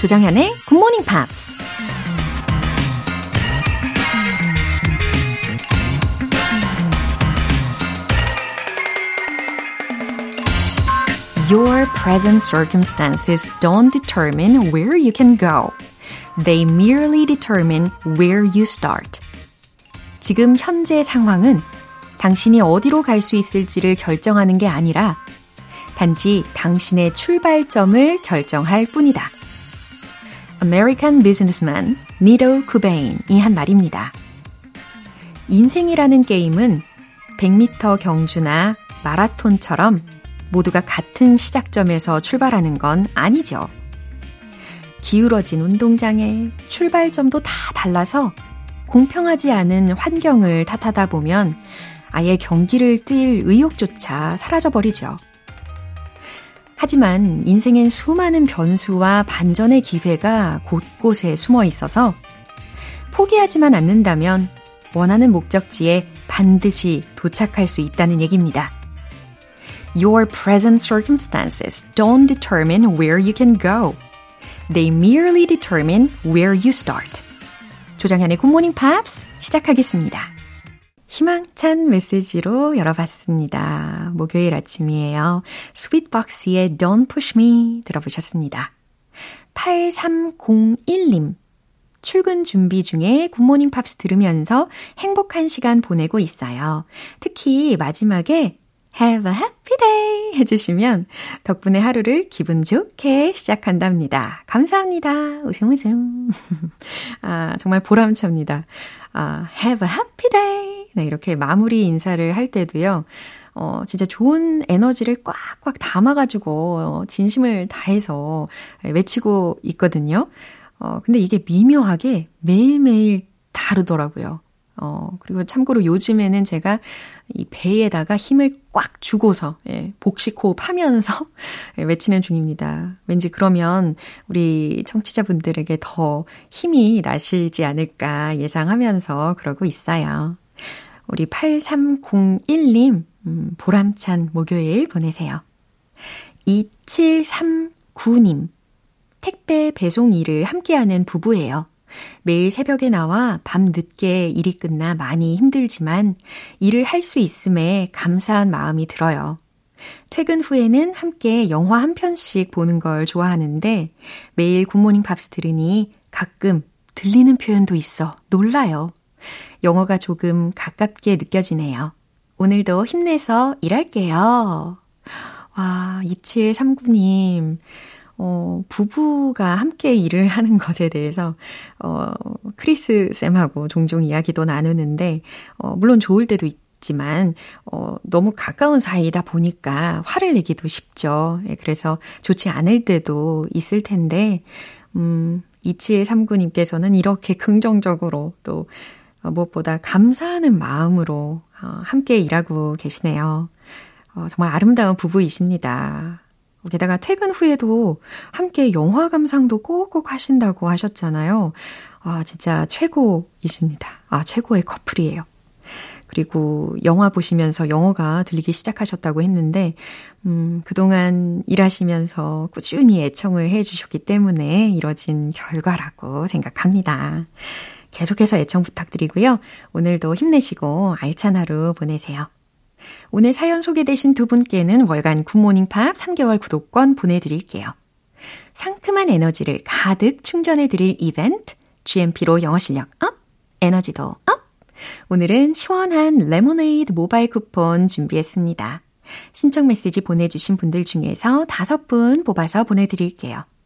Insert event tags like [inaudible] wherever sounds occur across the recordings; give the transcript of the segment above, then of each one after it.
조정현의 굿모닝 팝스. Your present circumstances don't determine where you can go. They merely determine where you start. 지금 현재 상황은 당신이 어디로 갈 수 있을지를 결정하는 게 아니라 단지 당신의 출발점을 결정할 뿐이다. American businessman Nido Kubain이 한 말입니다. 인생이라는 게임은 100m 경주나 마라톤처럼 모두가 같은 시작점에서 출발하는 건 아니죠. 기울어진 운동장에 출발점도 다 달라서 공평하지 않은 환경을 탓하다 보면 아예 경기를 뛸 의욕조차 사라져버리죠. 하지만 인생엔 수많은 변수와 반전의 기회가 곳곳에 숨어 있어서 포기하지만 않는다면 원하는 목적지에 반드시 도착할 수 있다는 얘기입니다. Your present circumstances don't determine where you can go. They merely determine where you start. 조정현의 굿모닝 팝스 시작하겠습니다. 희망찬 메시지로 열어봤습니다. 목요일 아침이에요. 스윗박스의 Don't Push Me 들어보셨습니다. 8301님. 출근 준비 중에 굿모닝 팝스 들으면서 행복한 시간 보내고 있어요. 특히 마지막에 Have a happy day 해주시면 덕분에 하루를 기분 좋게 시작한답니다. 감사합니다. 웃음 웃음. [laughs] 아, 정말 보람찹니다. 아, have a happy day. 네, 이렇게 마무리 인사를 할 때도요. 어, 진짜 좋은 에너지를 꽉꽉 담아가지고, 어, 진심을 다해서 외치고 있거든요. 어, 근데 이게 미묘하게 매일매일 다르더라고요. 어, 그리고 참고로 요즘에는 제가 이 배에다가 힘을 꽉 주고서, 예, 복식 호흡 하면서 예, 외치는 중입니다. 왠지 그러면 우리 청취자분들에게 더 힘이 나시지 않을까 예상하면서 그러고 있어요. 우리 8301님, 음, 보람찬 목요일 보내세요. 2739님, 택배 배송 일을 함께하는 부부예요. 매일 새벽에 나와 밤 늦게 일이 끝나 많이 힘들지만 일을 할 수 있음에 감사한 마음이 들어요. 퇴근 후에는 함께 영화 한 편씩 보는 걸 좋아하는데 매일 굿모닝 팝스 들으니 가끔 들리는 표현도 있어 놀라요. 영어가 조금 가깝게 느껴지네요. 오늘도 힘내서 일할게요. 와, 2739님. 어, 부부가 함께 일을 하는 것에 대해서, 어, 크리스 쌤하고 종종 이야기도 나누는데, 어, 물론 좋을 때도 있지만, 어, 너무 가까운 사이다 보니까 화를 내기도 쉽죠. 예, 그래서 좋지 않을 때도 있을 텐데, 음, 2739님께서는 이렇게 긍정적으로 또, 어, 무엇보다 감사하는 마음으로 어, 함께 일하고 계시네요. 어, 정말 아름다운 부부이십니다. 게다가 퇴근 후에도 함께 영화 감상도 꼭꼭 하신다고 하셨잖아요. 아, 진짜 최고이십니다. 아, 최고의 커플이에요. 그리고 영화 보시면서 영어가 들리기 시작하셨다고 했는데, 음, 그동안 일하시면서 꾸준히 애청을 해 주셨기 때문에 이뤄진 결과라고 생각합니다. 계속해서 애청 부탁드리고요. 오늘도 힘내시고 알찬 하루 보내세요. 오늘 사연 소개되신 두 분께는 월간 굿모닝 팝 3개월 구독권 보내드릴게요. 상큼한 에너지를 가득 충전해드릴 이벤트, GMP로 영어 실력 up, 에너지도 up! 오늘은 시원한 레모네이드 모바일 쿠폰 준비했습니다. 신청 메시지 보내주신 분들 중에서 다섯 분 뽑아서 보내드릴게요.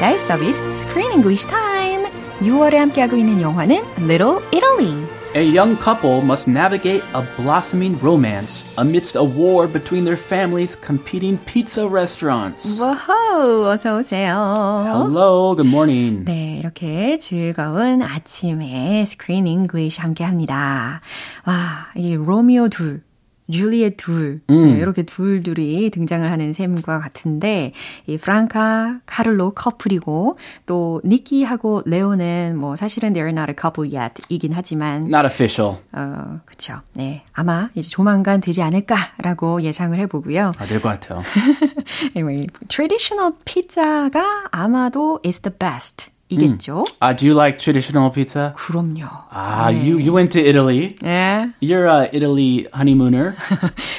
배달 서비스 Screen English Time. 6월에 함께하고 있는 영화는 Little Italy. A young couple must navigate a blossoming romance amidst a war between their family's competing pizza restaurants. 와우, 어서 오세요. Hello, good morning. 네, 이렇게 즐거운 아침에 스크린 잉글리쉬 함께 합니다. 와, 이 로미오 둘. 줄리엣 둘, 음. 네, 이렇게 둘둘이 등장을 하는 셈과 같은데, 이 프랑카, 카를로 커플이고, 또 니키하고 레오는 뭐 사실은 they're not a couple yet 이긴 하지만, not official. 어, 그쵸. 네. 아마 이제 조만간 되지 않을까라고 예상을 해보고요. 아, 될것 같아요. [laughs] anyway, traditional 피자가 아마도 is the best. 이겠죠. Mm. Uh, do you like traditional pizza? 그럼요. Ah, 네. you you went to Italy. 네. You're a Italy honeymooner.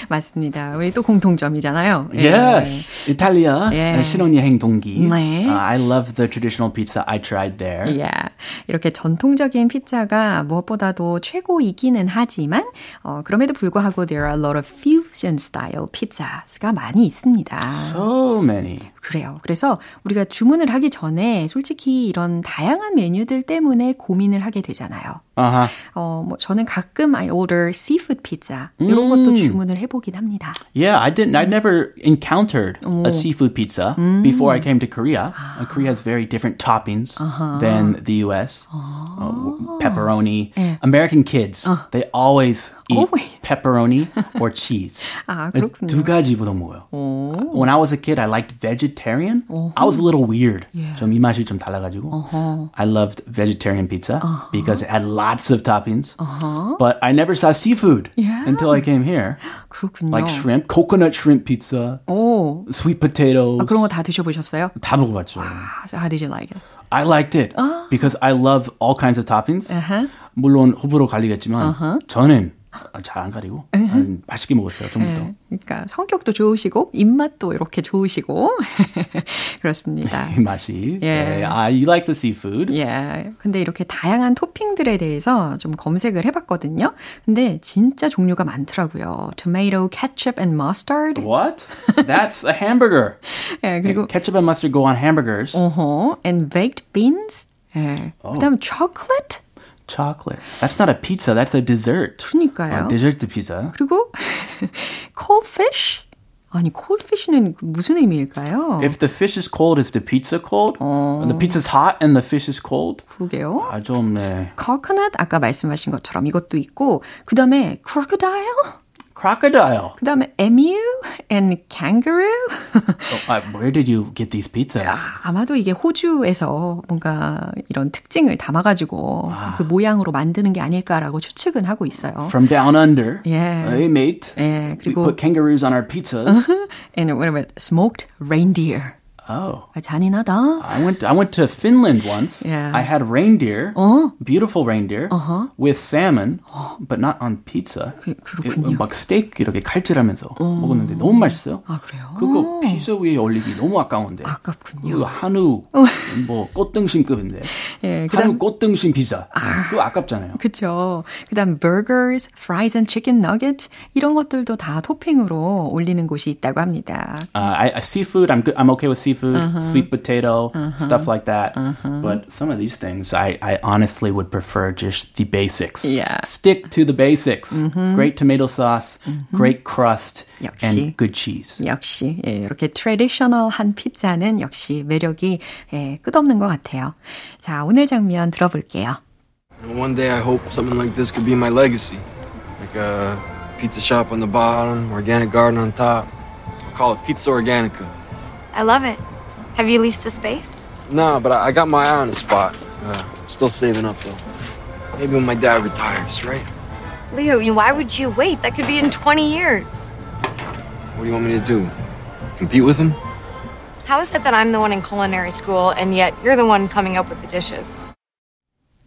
맞습니다. 우리 또 공통점이잖아요. Yes. 네. 이탈리아 예. 신혼여행 동기. 네. Uh, I love the traditional pizza I tried there. Yeah. 이렇게 전통적인 피자가 무엇보다도 최고이기는 하지만 어, 그럼에도 불구하고 there are a lot of fusion style pizzas가 많이 있습니다. So many. 그래요. 그래서 우리가 주문을 하기 전에 솔직히 이런 다양한 메뉴들 때문에 고민을 하게 되잖아요. Uh-huh. 어, 뭐 저는 가끔 I order seafood pizza 이런 것도 주문을 해보긴 합니다. Yeah, I didn't. I never encountered 오. a seafood pizza 음. before I came to Korea. Uh, Korea has very different toppings uh-huh. than the U.S. Uh, pepperoni. 네. American kids, 어. they always eat always. pepperoni or cheese. [laughs] 아, 그렇군요. 두 가지 보통 먹어요. 오. When I was a kid, I liked vegetarian. Uh-huh. I was a little weird. Yeah. 좀 입맛이 좀 달라가지고. Uh-huh. I loved vegetarian pizza uh-huh. because it had lots of toppings. Uh-huh. But I never saw seafood yeah. until I came here. 그렇군요. Like shrimp, coconut shrimp pizza, 오. sweet potatoes. 아, 그런 거 다 드셔보셨어요? 다 먹어봤죠. So how did you like it? I liked it uh. because I love all kinds of toppings. Uh-huh. 물론 호불호 갈리겠지만 uh-huh. 저는 잘 안 가리고 맛있게 먹었어요 전부터. 네, 그러니까 성격도 좋으시고 입맛도 이렇게 좋으시고 그렇습니다. 맛이. 예. 아, you like the seafood? 예. 근데 이렇게 다양한 토핑들에 대해서 좀 검색을 해봤거든요. 근데 진짜 종류가 많더라고요. Tomato, ketchup and mustard. What? That's a hamburger. 예, 그리고 ketchup and mustard go on hamburgers. Uh-huh. And baked beans. 예. Oh. 그다음 chocolate. Chocolate. That's not a pizza. That's a dessert. 그러니까요. 어, 디저트 피자. 그리고 cold fish. 아니, cold fish는 무슨 의미일까요? If the fish is cold, is the pizza cold? 어... The pizza's hot and the fish is cold? 그러게요. 아, 좀, 네. coconut, 아까 말씀하신 것처럼 이것도 있고, 그 다음에 crocodile? Crocodile. 그 다음에 emu and kangaroo. oh, uh, where did you get these pizzas? 아, 아마도 이게 호주에서 뭔가 이런 특징을 담아가지고 아. 그 모양으로 만드는 게 아닐까라고 추측은 하고 있어요. From down under. 예. Hey mate. 예. 그리고 we put kangaroos on our pizzas. and what about smoked reindeer? Oh. 잔인하다. I went I went to Finland once. Yeah. I had reindeer, 어? beautiful reindeer uh-huh. with salmon, but not on pizza. 그, 그렇군요. 막 스테이크 이렇게 칼질하면서 어. 먹었는데 너무 맛있어요. 아, 그래요? 그거 피자 위에 올리기 너무 아까운데. 아깝군요. 그 한우 뭐 꽃등심급인데. 예, 그다음, 한우 꽃등심 피자. 아, 그거 아깝잖아요. 그렇죠. 그다음 burgers, fries and chicken nuggets 이런 것들도 다 토핑으로 올리는 곳이 있다고 합니다. Uh, I, I seafood I'm good, I'm okay with seafood. seafood, uh-huh. sweet potato, uh-huh. stuff like that. Uh-huh. But some of these things, I, I honestly would prefer just the basics. Yeah. Stick to the basics. Great tomato sauce, great crust, 역시. and good cheese. 역시 예, 이렇게 트레디셔널한 피자는 역시 매력이 예, 끝없는 것 같아요. 자, 오늘 장면 들어볼게요. One day I hope something like this could be my legacy. Like a pizza shop on the bottom, organic garden on top. I'll call it Pizza Organica. I love it. Have you leased a space? No, but I, got my eye on a spot. Uh, still saving up though. Maybe when my dad retires, right? Leo, why would you wait? That could be in 20 years. What do you want me to do? Compete with him? How is it that I'm the one in culinary school and yet you're the one coming up with the dishes?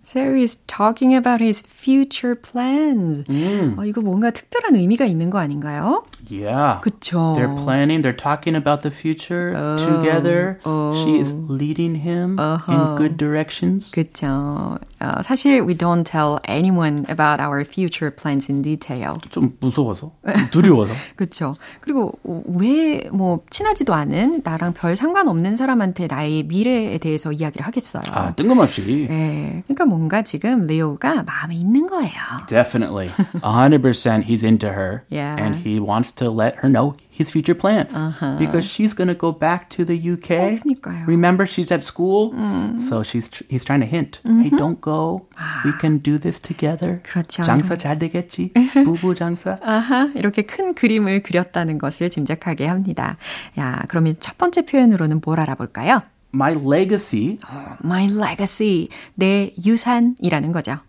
So he's talking about his future plans. 음. 어, 이거 뭔가 특별한 의미가 있는 거 아닌가요? Yeah. 그쵸. They're planning, they're talking about the future oh, together. Oh. She is leading him uh-huh. in good directions. 그쵸. 어, 사실 we don't tell anyone about our future plans in detail. 좀 무서워서, 두려워서. 그렇죠. 그리고 왜 뭐 친하지도 않은 나랑 별 상관없는 사람한테 나의 미래에 대해서 이야기를 하겠어요. 아, 뜬금없이. 네. 그러니까 뭔가 지금 리오가 마음에 있는 거예요. Definitely. 100% he's into her. Yeah. And he wants to let her know his future plans. Uh-huh. Because she's going to go back to the UK. 어, 그러니까요. Remember, she's at school. Mm. So she's he's trying to hint. Mm-hmm. Hey, don't go. We can do this together. 그렇죠. 장사 잘 되겠지. 부부 장사. 아하, 이렇게 큰 그림을 그렸다는 것을 짐작하게 합니다. 야, 그러면 첫 번째 표현으로는 뭘 알아볼까요? My legacy. Oh, my legacy. 내 유산이라는 거죠.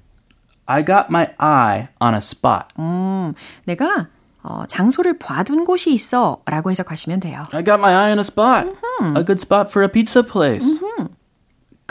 I got my eye on a spot. 음, 내가 어, 장소를 봐둔 곳이 있어 라고 해석하시면 돼요. I got my eye on a spot. Mm-hmm. A good spot for a pizza place. Mm-hmm.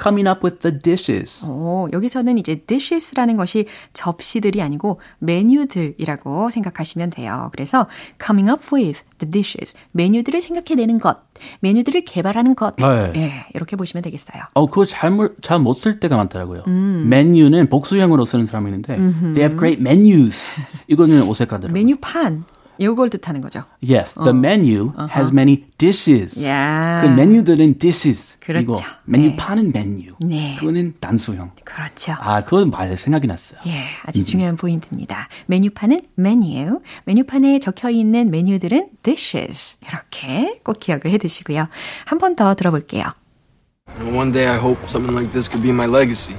Coming up with the dishes. 오, 여기서는 이제 dishes라는 것이 접시들이 아니고 메뉴들이라고 생각하시면 돼요. 그래서 coming up with the dishes. 메뉴들을 생각해내는 것, 메뉴들을 개발하는 것. 네. 예, 이렇게 보시면 되겠어요. 어, 그거 잘못 잘못 쓸 때가 많더라고요. 음. 메뉴는 복수형으로 쓰는 사람이 있는데 음흠. they have great menus. 이거는 어색하더라고요. 메뉴판. 이걸 뜻하는 거죠. Yes, the 어. menu uh-huh. has many dishes. Yeah. 그 메뉴들은 dishes. 그렇죠. 이거 메뉴판은 네. 메뉴. 네. 그거는 단수형. 그렇죠. 아, 그건 맞아요. 생각이 났어요. 예, 아주 음. 중요한 포인트입니다. 메뉴판은 메뉴. 메뉴판에 적혀 있는 메뉴들은 dishes. 이렇게 꼭 기억을 해 두시고요. 한 번 더 들어볼게요. One day I hope something like this could be my legacy.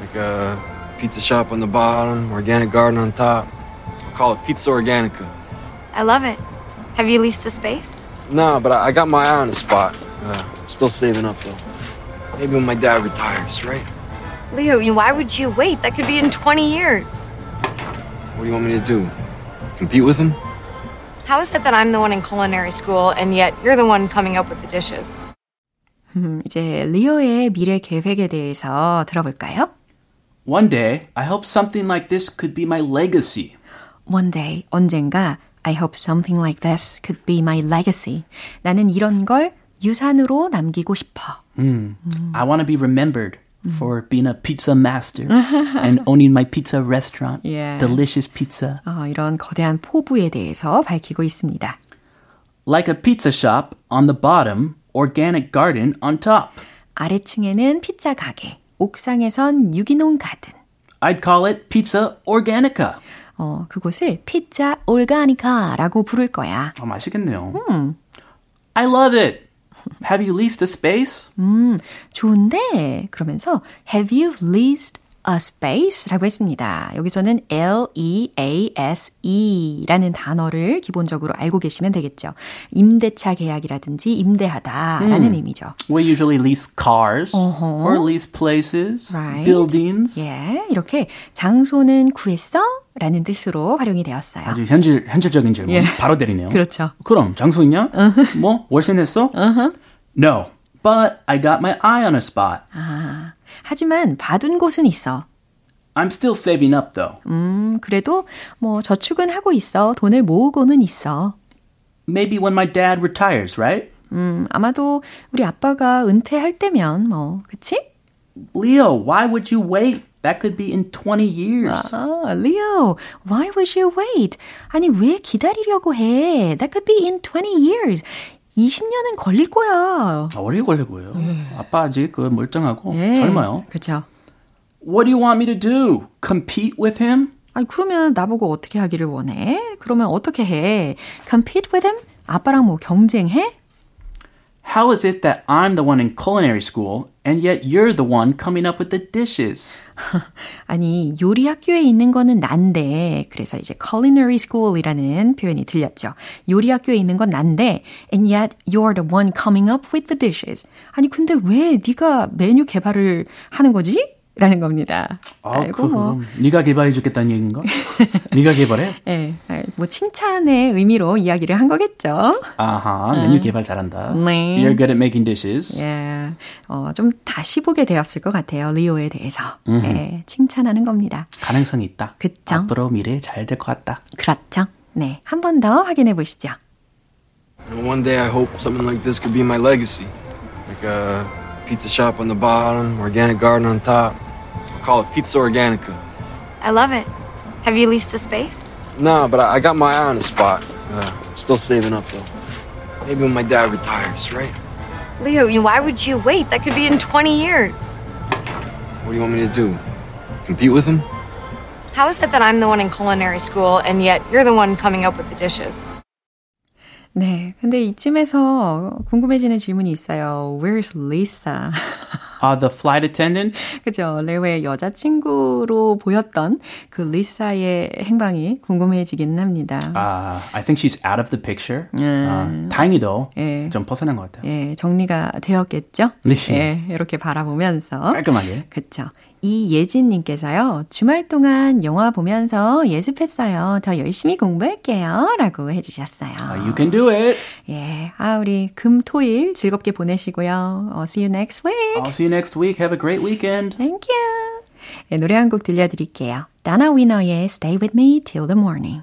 Like a pizza shop on the bottom, organic garden on top. I'll call it Pizza Organica. I love it. Have you leased a space? No, but I, got my eye on a spot. Uh, still saving up though. Maybe when my dad retires, right? Leo, why would you wait? That could be in 20 years. What do you want me to do? Compete with him? How is it that I'm the one in culinary school and yet you're the one coming up with the dishes? [laughs] 이제 리오의 미래 계획에 대해서 들어볼까요? One day, I hope something like this could be my legacy. One day, 언젠가 I hope something like this could be my legacy. 나는 이런 걸 유산으로 남기고 싶어. Mm. Mm. I want to be remembered for being a pizza master [laughs] and owning my pizza restaurant. Yeah. Delicious pizza. 어, 이런 거대한 포부에 대해서 밝히고 있습니다. Like a pizza shop on the bottom, organic garden on top. 아래층에는 피자 가게, 옥상에선 유기농 가든. I'd call it Pizza Organica. 어, 그곳을 피자 올가니카라고 부를 거야. 아, 맛있겠네요. 음. I love it. Have you leased a space? 음, 좋은데 그러면서 Have you leased a space라고 했습니다. 여기서는 L-E-A-S-E라는 단어를 기본적으로 알고 계시면 되겠죠. 임대차 계약이라든지 임대하다라는 음. 의미죠. We usually lease cars uh-huh. or lease places, right. buildings. 예, 이렇게 장소는 구했어? 라는 뜻으로 활용이 되었어요. 아주 현실, 현실적인 질문. 예. 바로 때리네요. 그렇죠. 그럼 장소 있냐? [laughs] Uh-huh. 뭐 월세 냈어? Uh-huh. No, but I got my eye on a spot. 아, 하지만 봐둔 곳은 있어. I'm still saving up though. 음, 그래도 뭐 저축은 하고 있어. 돈을 모으고는 있어. Maybe when my dad retires, right? 음, 아마도 우리 아빠가 은퇴할 때면 뭐, 그치? Leo, why would you wait? That could be in 20 years. 아, Leo, why would you wait? 아니, 왜 기다리려고 해? That could be in 20 years. 20년은 걸릴 거야. 오래 걸릴 거예요. 예. 아빠 아직 그 멀쩡하고 예. 젊어요. 그렇죠. What do you want me to do? Compete with him? 아니 그러면 나보고 어떻게 하기를 원해? 그러면 어떻게 해? Compete with him? 아빠랑 뭐 경쟁해? How is it that I'm the one in culinary school and yet you're the one coming up with the dishes? 아니, 요리 학교에 있는 거는 난데, 그래서 이제 culinary school이라는 표현이 들렸죠. 요리 학교에 있는 건 난데, and yet you're the one coming up with the dishes. 아니, 근데 왜 네가 메뉴 개발을 하는 거지? 라는 겁니다. 아, 아이고, 그, 뭐. 네가 개발해 주겠다는 얘기인가? [laughs] 네가 개발해? 네, 뭐 칭찬의 의미로 이야기를 한 거겠죠. 아하, 메뉴 음. 개발 잘한다. 네. You're good at making dishes. 예, 어, 좀 다시 보게 되었을 것 같아요. 리오에 대해서. 음흠. 네, 칭찬하는 겁니다. 가능성이 있다. 그쵸. 앞으로 미래 잘될 것 같다. 그렇죠. 네, 한 번 더 확인해 보시죠. One day I hope something like this could be my legacy. Like a pizza shop on the bottom, organic garden on top. call it Pizza Organica. I love it. Have you leased a space? Nah, but I, I got my eye on a spot. Uh, still saving up though. Maybe when my dad retires, right? Leo, why would you wait? That could be in 20 years. What do you want me to do? Compete with him? How is it that I'm the one in culinary school and yet you're the one coming up with the dishes? 네, 근데 이쯤에서 궁금해지는 질문이 있어요. Where's Lisa? Uh, the flight attendant? 그죠. 레오의 여자친구로 보였던 그 리사의 행방이 궁금해지긴 합니다. Uh, I think she's out of the picture. 음. Uh, 다행히도 예. 좀 벗어난 것 같아요. 예, 정리가 되었겠죠? 네. 예, 이렇게 바라보면서. 깔끔하게. 그쵸. 이예진님께서요, 주말 동안 영화 보면서 예습했어요. 더 열심히 공부할게요. 라고 해주셨어요. Uh, you can do it. 예. 아, 우리 금, 토 일 즐겁게 보내시고요. Uh, see you next week. I'll see you next week. Have a great weekend. Thank you. 예, 노래 한 곡 들려드릴게요. 다나 위너의 Stay With Me Till the Morning.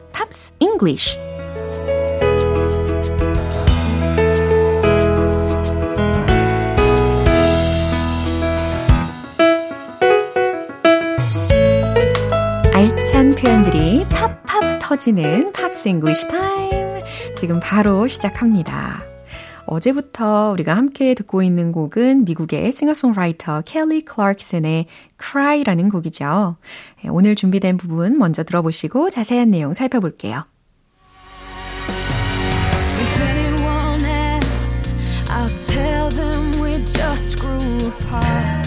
Pops English. 알찬 표현들이 팝팝 터지는 Pops English time. 지금 바로 시작합니다. 어제부터 우리가 함께 듣고 있는 곡은 미국의 싱어송라이터 켈리 클락슨의 Cry라는 곡이죠. 오늘 준비된 부분 먼저 들어보시고 자세한 내용 살펴볼게요. Just grew apart.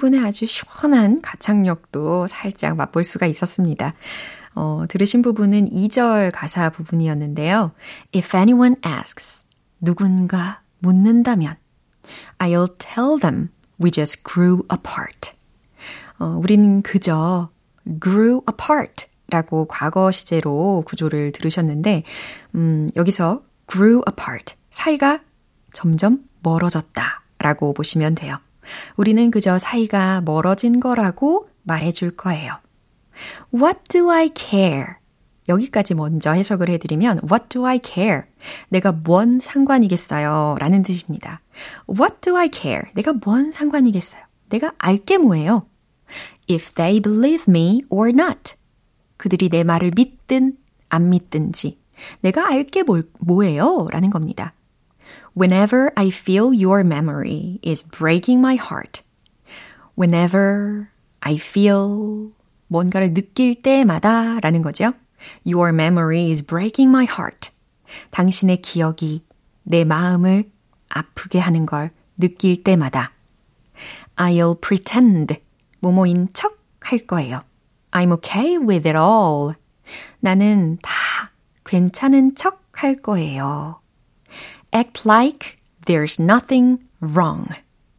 부분에 아주 시원한 가창력도 살짝 맛볼 수가 있었습니다. 어, 들으신 부분은 2절 가사 부분이었는데요. If anyone asks, 누군가 묻는다면, I'll tell them we just grew apart. 어, 우리는 그저 grew apart 라고 과거 시제로 구조를 들으셨는데, 음, 여기서 grew apart, 사이가 점점 멀어졌다 라고 보시면 돼요. 우리는 그저 사이가 멀어진 거라고 말해줄 거예요. What do I care? 여기까지 먼저 해석을 해드리면 What do I care? 내가 뭔 상관이겠어요? 라는 뜻입니다. What do I care? 내가 뭔 상관이겠어요? 내가 알게 뭐예요? If they believe me or not. 그들이 내 말을 믿든 안 믿든지 내가 알게 뭘, 뭐예요? 라는 겁니다. Whenever I feel your memory is breaking my heart. Whenever I feel 뭔가를 느낄 때마다 라는 거죠. Your memory is breaking my heart. 당신의 기억이 내 마음을 아프게 하는 걸 느낄 때마다 I'll pretend 모모인 척 할 거예요. I'm okay with it all. 나는 다 괜찮은 척 할 거예요. Act like there's nothing wrong.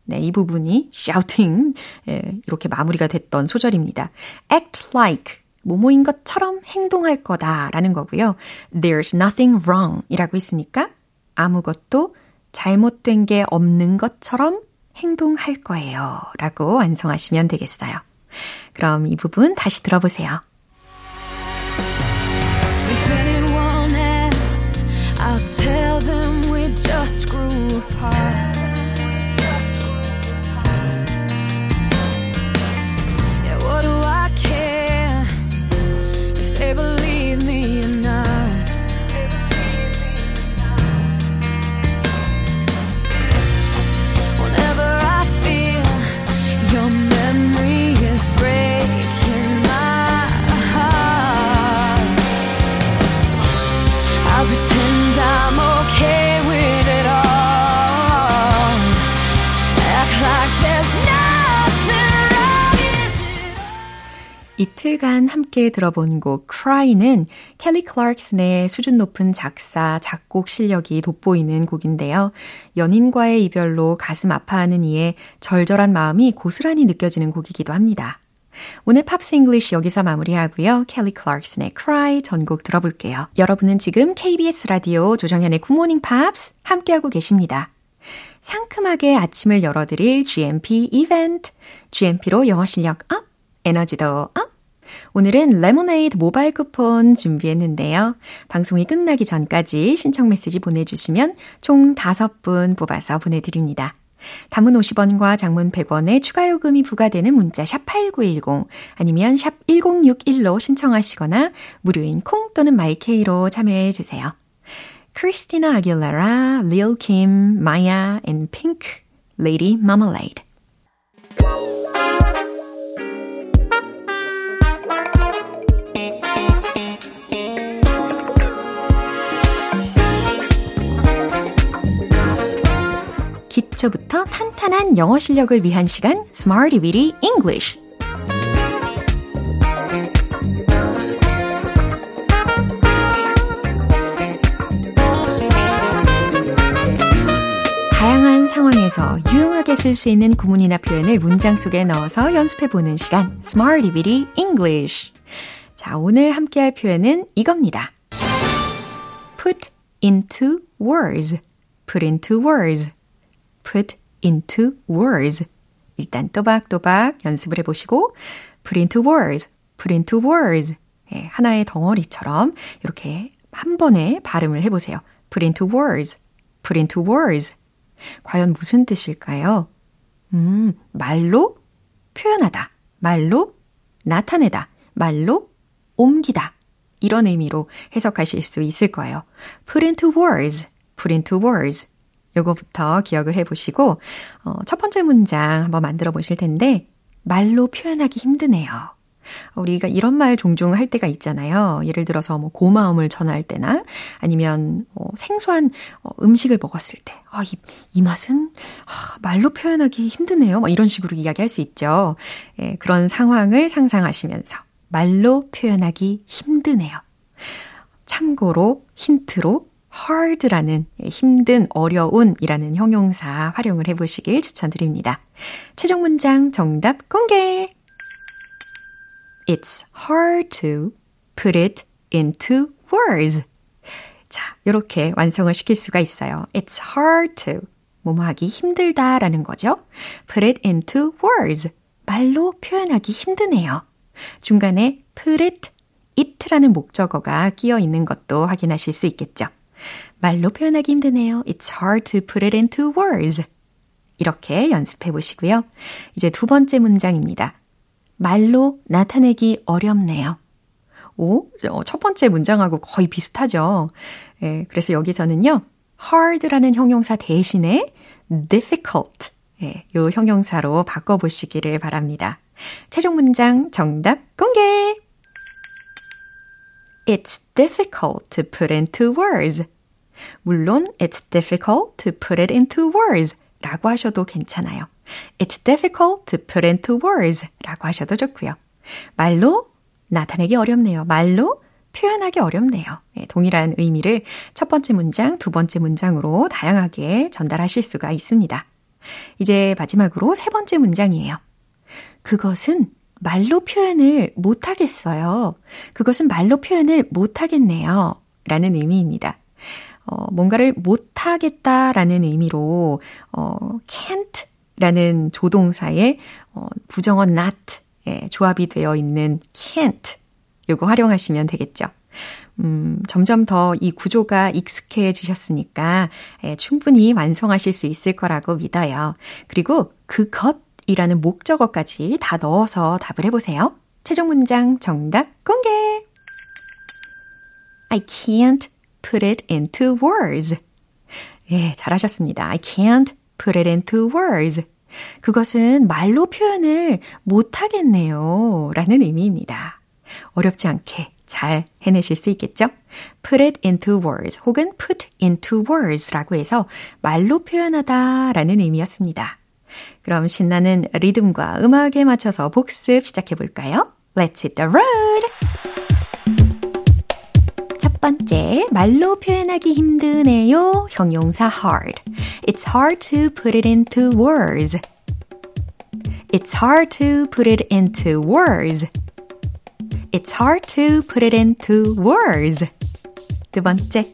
네, 이 부분이 shouting 예, 이렇게 마무리가 됐던 소절입니다. act like 뭐뭐인 것처럼 행동할 거다라는 거고요. There's nothing wrong 이라고 했으니까 아무것도 잘못된 게 없는 것처럼 행동할 거예요. 라고 완성하시면 되겠어요. 그럼 이 부분 다시 들어보세요. Apart. 이틀간 함께 들어본 곡 Cry는 켈리 클락슨의 수준 높은 작사, 작곡 실력이 돋보이는 곡인데요. 연인과의 이별로 가슴 아파하는 이의 절절한 마음이 고스란히 느껴지는 곡이기도 합니다. 오늘 Pops English 여기서 마무리하고요. 켈리 클락슨의 Cry 전곡 들어볼게요. 여러분은 지금 KBS 라디오 조정현의 굿모닝 팝스 함께하고 계십니다. 상큼하게 아침을 열어드릴 GMP 이벤트. GMP로 영어 실력 up, 에너지도 up. 오늘은 레모네이드 모바일 쿠폰 준비했는데요. 방송이 끝나기 전까지 신청 메시지 보내주시면 총 5분 뽑아서 보내드립니다. 단문 50원과 장문 100원의 추가 요금이 부과되는 문자 샵 8910 아니면 샵 1061로 신청하시거나 무료인 콩 또는 마이케이로 참여해 주세요. 크리스티나 아길레라, 릴 킴, 마야 and 핑크, 레이디 마멀레이드 기초부터 탄탄한 영어 실력을 위한 시간 Smarty Weedy English. 다양한 상황에서 유용하게 쓸 수 있는 구문이나 표현을 문장 속에 넣어서 연습해 보는 시간 Smarty Weedy English. 자, 오늘 함께 할 표현은 이겁니다. put into words. Put into words put into words. 일단 또박또박 연습을 해보시고 put into words, put into words. 예, 하나의 덩어리처럼 이렇게 한 번에 발음을 해보세요. put into words, put into words. 과연 무슨 뜻일까요? 음, 말로 표현하다, 말로 나타내다, 말로 옮기다. 이런 의미로 해석하실 수 있을 거예요. put into words, put into words. 요거부터 기억을 해 보시고, 어, 첫 번째 문장 한번 만들어 보실 텐데, 말로 표현하기 힘드네요. 우리가 이런 말 종종 할 때가 있잖아요. 예를 들어서 뭐 고마움을 전할 때나 아니면 어, 생소한 어, 음식을 먹었을 때, 아, 이, 이 맛은 아, 말로 표현하기 힘드네요. 뭐 이런 식으로 이야기할 수 있죠. 예, 그런 상황을 상상하시면서 말로 표현하기 힘드네요. 참고로 힌트로 hard라는 힘든, 어려운이라는 형용사 활용을 해보시길 추천드립니다. 최종 문장 정답 공개! It's hard to put it into words. 자, 이렇게 완성을 시킬 수가 있어요. It's hard to. 뭐뭐 하기 힘들다라는 거죠. put it into words. 말로 표현하기 힘드네요. 중간에 put it, it라는 목적어가 끼어 있는 것도 확인하실 수 있겠죠. 말로 표현하기 힘드네요. It's hard to put it into words. 이렇게 연습해 보시고요. 이제 두 번째 문장입니다. 말로 나타내기 어렵네요. 오, 첫 번째 문장하고 거의 비슷하죠. 예, 그래서 여기서는요, hard라는 형용사 대신에 difficult, 예, 요 형용사로 바꿔보시기를 바랍니다. 최종 문장 정답 공개! It's difficult to put into words. 물론 it's difficult to put it into words 라고 하셔도 괜찮아요. It's difficult to put into words 라고 하셔도 좋고요. 말로 나타내기 어렵네요. 말로 표현하기 어렵네요. 네, 동일한 의미를 첫 번째 문장, 두 번째 문장으로 다양하게 전달하실 수가 있습니다. 이제 마지막으로 세 번째 문장이에요. 그것은 말로 표현을 못하겠어요. 그것은 말로 표현을 못하겠네요. 라는 의미입니다. 어, 뭔가를 못하겠다라는 의미로, 어, can't 라는 조동사의 어, 부정어 not 예, 조합이 되어 있는 can't 요거 활용하시면 되겠죠. 음, 점점 더 이 구조가 익숙해지셨으니까 예, 충분히 완성하실 수 있을 거라고 믿어요. 그리고 그것이라는 목적어까지 다 넣어서 답을 해보세요. 최종 문장 정답 공개! I can't put it into words. 예, 잘하셨습니다. I can't put it into words. 그것은 말로 표현을 못하겠네요. 라는 의미입니다. 어렵지 않게 잘 해내실 수 있겠죠? put it into words 혹은 put into words라고 해서 말로 표현하다 라는 의미였습니다. 그럼 신나는 리듬과 음악에 맞춰서 복습 시작해 볼까요? Let's hit the road! 첫 번째, 말로 표현하기 힘드네요. 형용사 hard. It's hard to put it into words. It's hard to put it into words. It's hard to put it into words. 두 번째,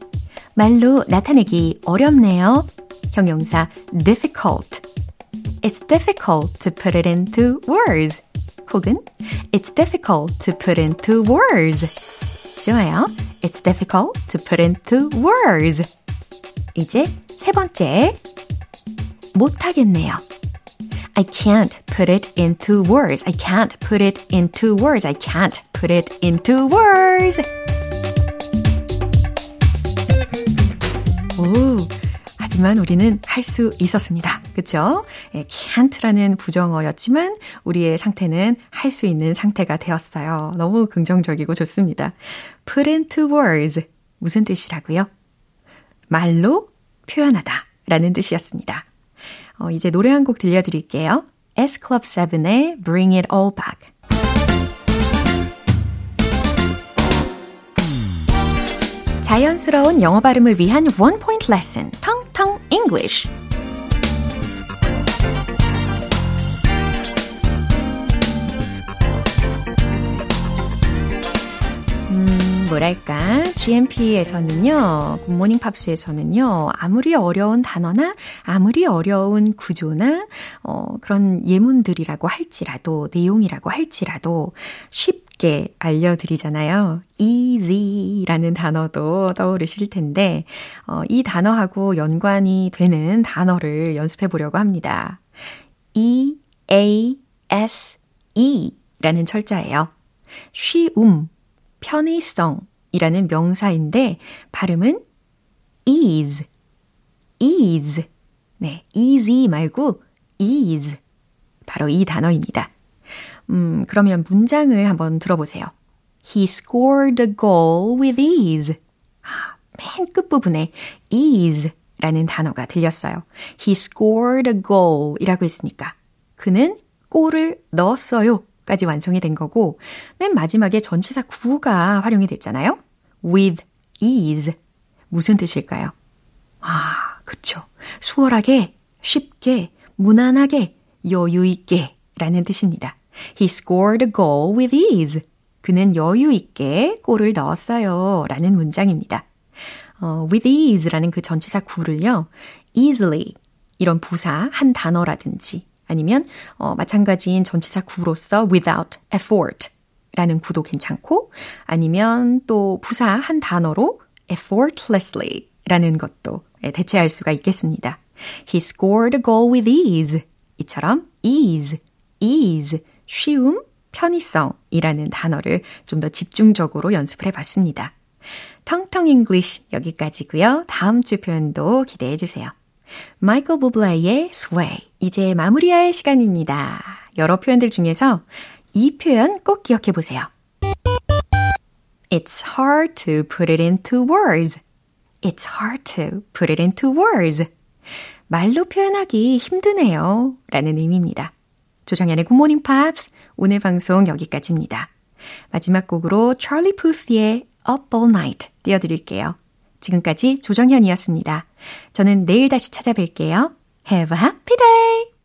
말로 나타내기 어렵네요. 형용사 difficult. It's difficult to put it into words. 혹은 It's difficult to put into words. 좋아요. It's difficult to put into words. 이제 세 번째. 못하겠네요. I can't put it into words. I can't put it into words. I can't put it into words. 하지만 우리는 할 수 있었습니다. 그쵸? 예, can't라는 부정어였지만 우리의 상태는 할 수 있는 상태가 되었어요. 너무 긍정적이고 좋습니다. put into words. 무슨 뜻이라고요? 말로 표현하다 라는 뜻이었습니다. 어, 이제 노래 한 곡 들려드릴게요. S Club 7의 Bring It All Back. 자연스러운 영어 발음을 위한 원 포인트 레슨, 텅 텅 English. 뭐랄까, GMP에서는요, 굿모닝 팝스에서는요, 아무리 어려운 단어나, 아무리 어려운 구조나, 어, 그런 예문들이라고 할지라도, 내용이라고 할지라도, 쉽 게 알려드리잖아요. easy라는 단어도 떠오르실 텐데, 어, 이 단어하고 연관이 되는 단어를 연습해 보려고 합니다. E, A, S, E 라는 철자예요. 쉬움, 편의성 이라는 명사인데 발음은 ease, ease. 네, easy 말고 ease. 바로 이 단어입니다. 음, 그러면 문장을 한번 들어보세요. He scored a goal with ease. 아, 맨 끝부분에 ease 라는 단어가 들렸어요. He scored a goal 이라고 했으니까 그는 골을 넣었어요 까지 완성이 된 거고 맨 마지막에 전치사 구가 활용이 됐잖아요. with ease 무슨 뜻일까요? 아, 그쵸. 수월하게, 쉽게, 무난하게, 여유 있게 라는 뜻입니다. He scored a goal with ease. 그는 여유 있게 골을 넣었어요. 라는 문장입니다. 어, with ease라는 그 전치사 구를요, easily 이런 부사 한 단어라든지 아니면 어, 마찬가지인 전치사 구로서 without effort 라는 구도 괜찮고 아니면 또 부사 한 단어로 effortlessly 라는 것도 대체할 수가 있겠습니다. He scored a goal with ease. 이처럼 ease, ease, 쉬움, 편의성이라는 단어를 좀 더 집중적으로 연습을 해봤습니다. 텅텅 English 여기까지고요. 다음 주 표현도 기대해 주세요. 마이클 부블레의 Sway. 이제 마무리할 시간입니다. 여러 표현들 중에서 이 표현 꼭 기억해 보세요. It's hard to put it into words. It's hard to put it into words. 말로 표현하기 힘드네요. 라는 의미입니다. 조정현의 굿모닝 팝스 오늘 방송 여기까지입니다. 마지막 곡으로 찰리 푸스의 Up All Night 띄워드릴게요. 지금까지 조정현이었습니다. 저는 내일 다시 찾아뵐게요. Have a happy day!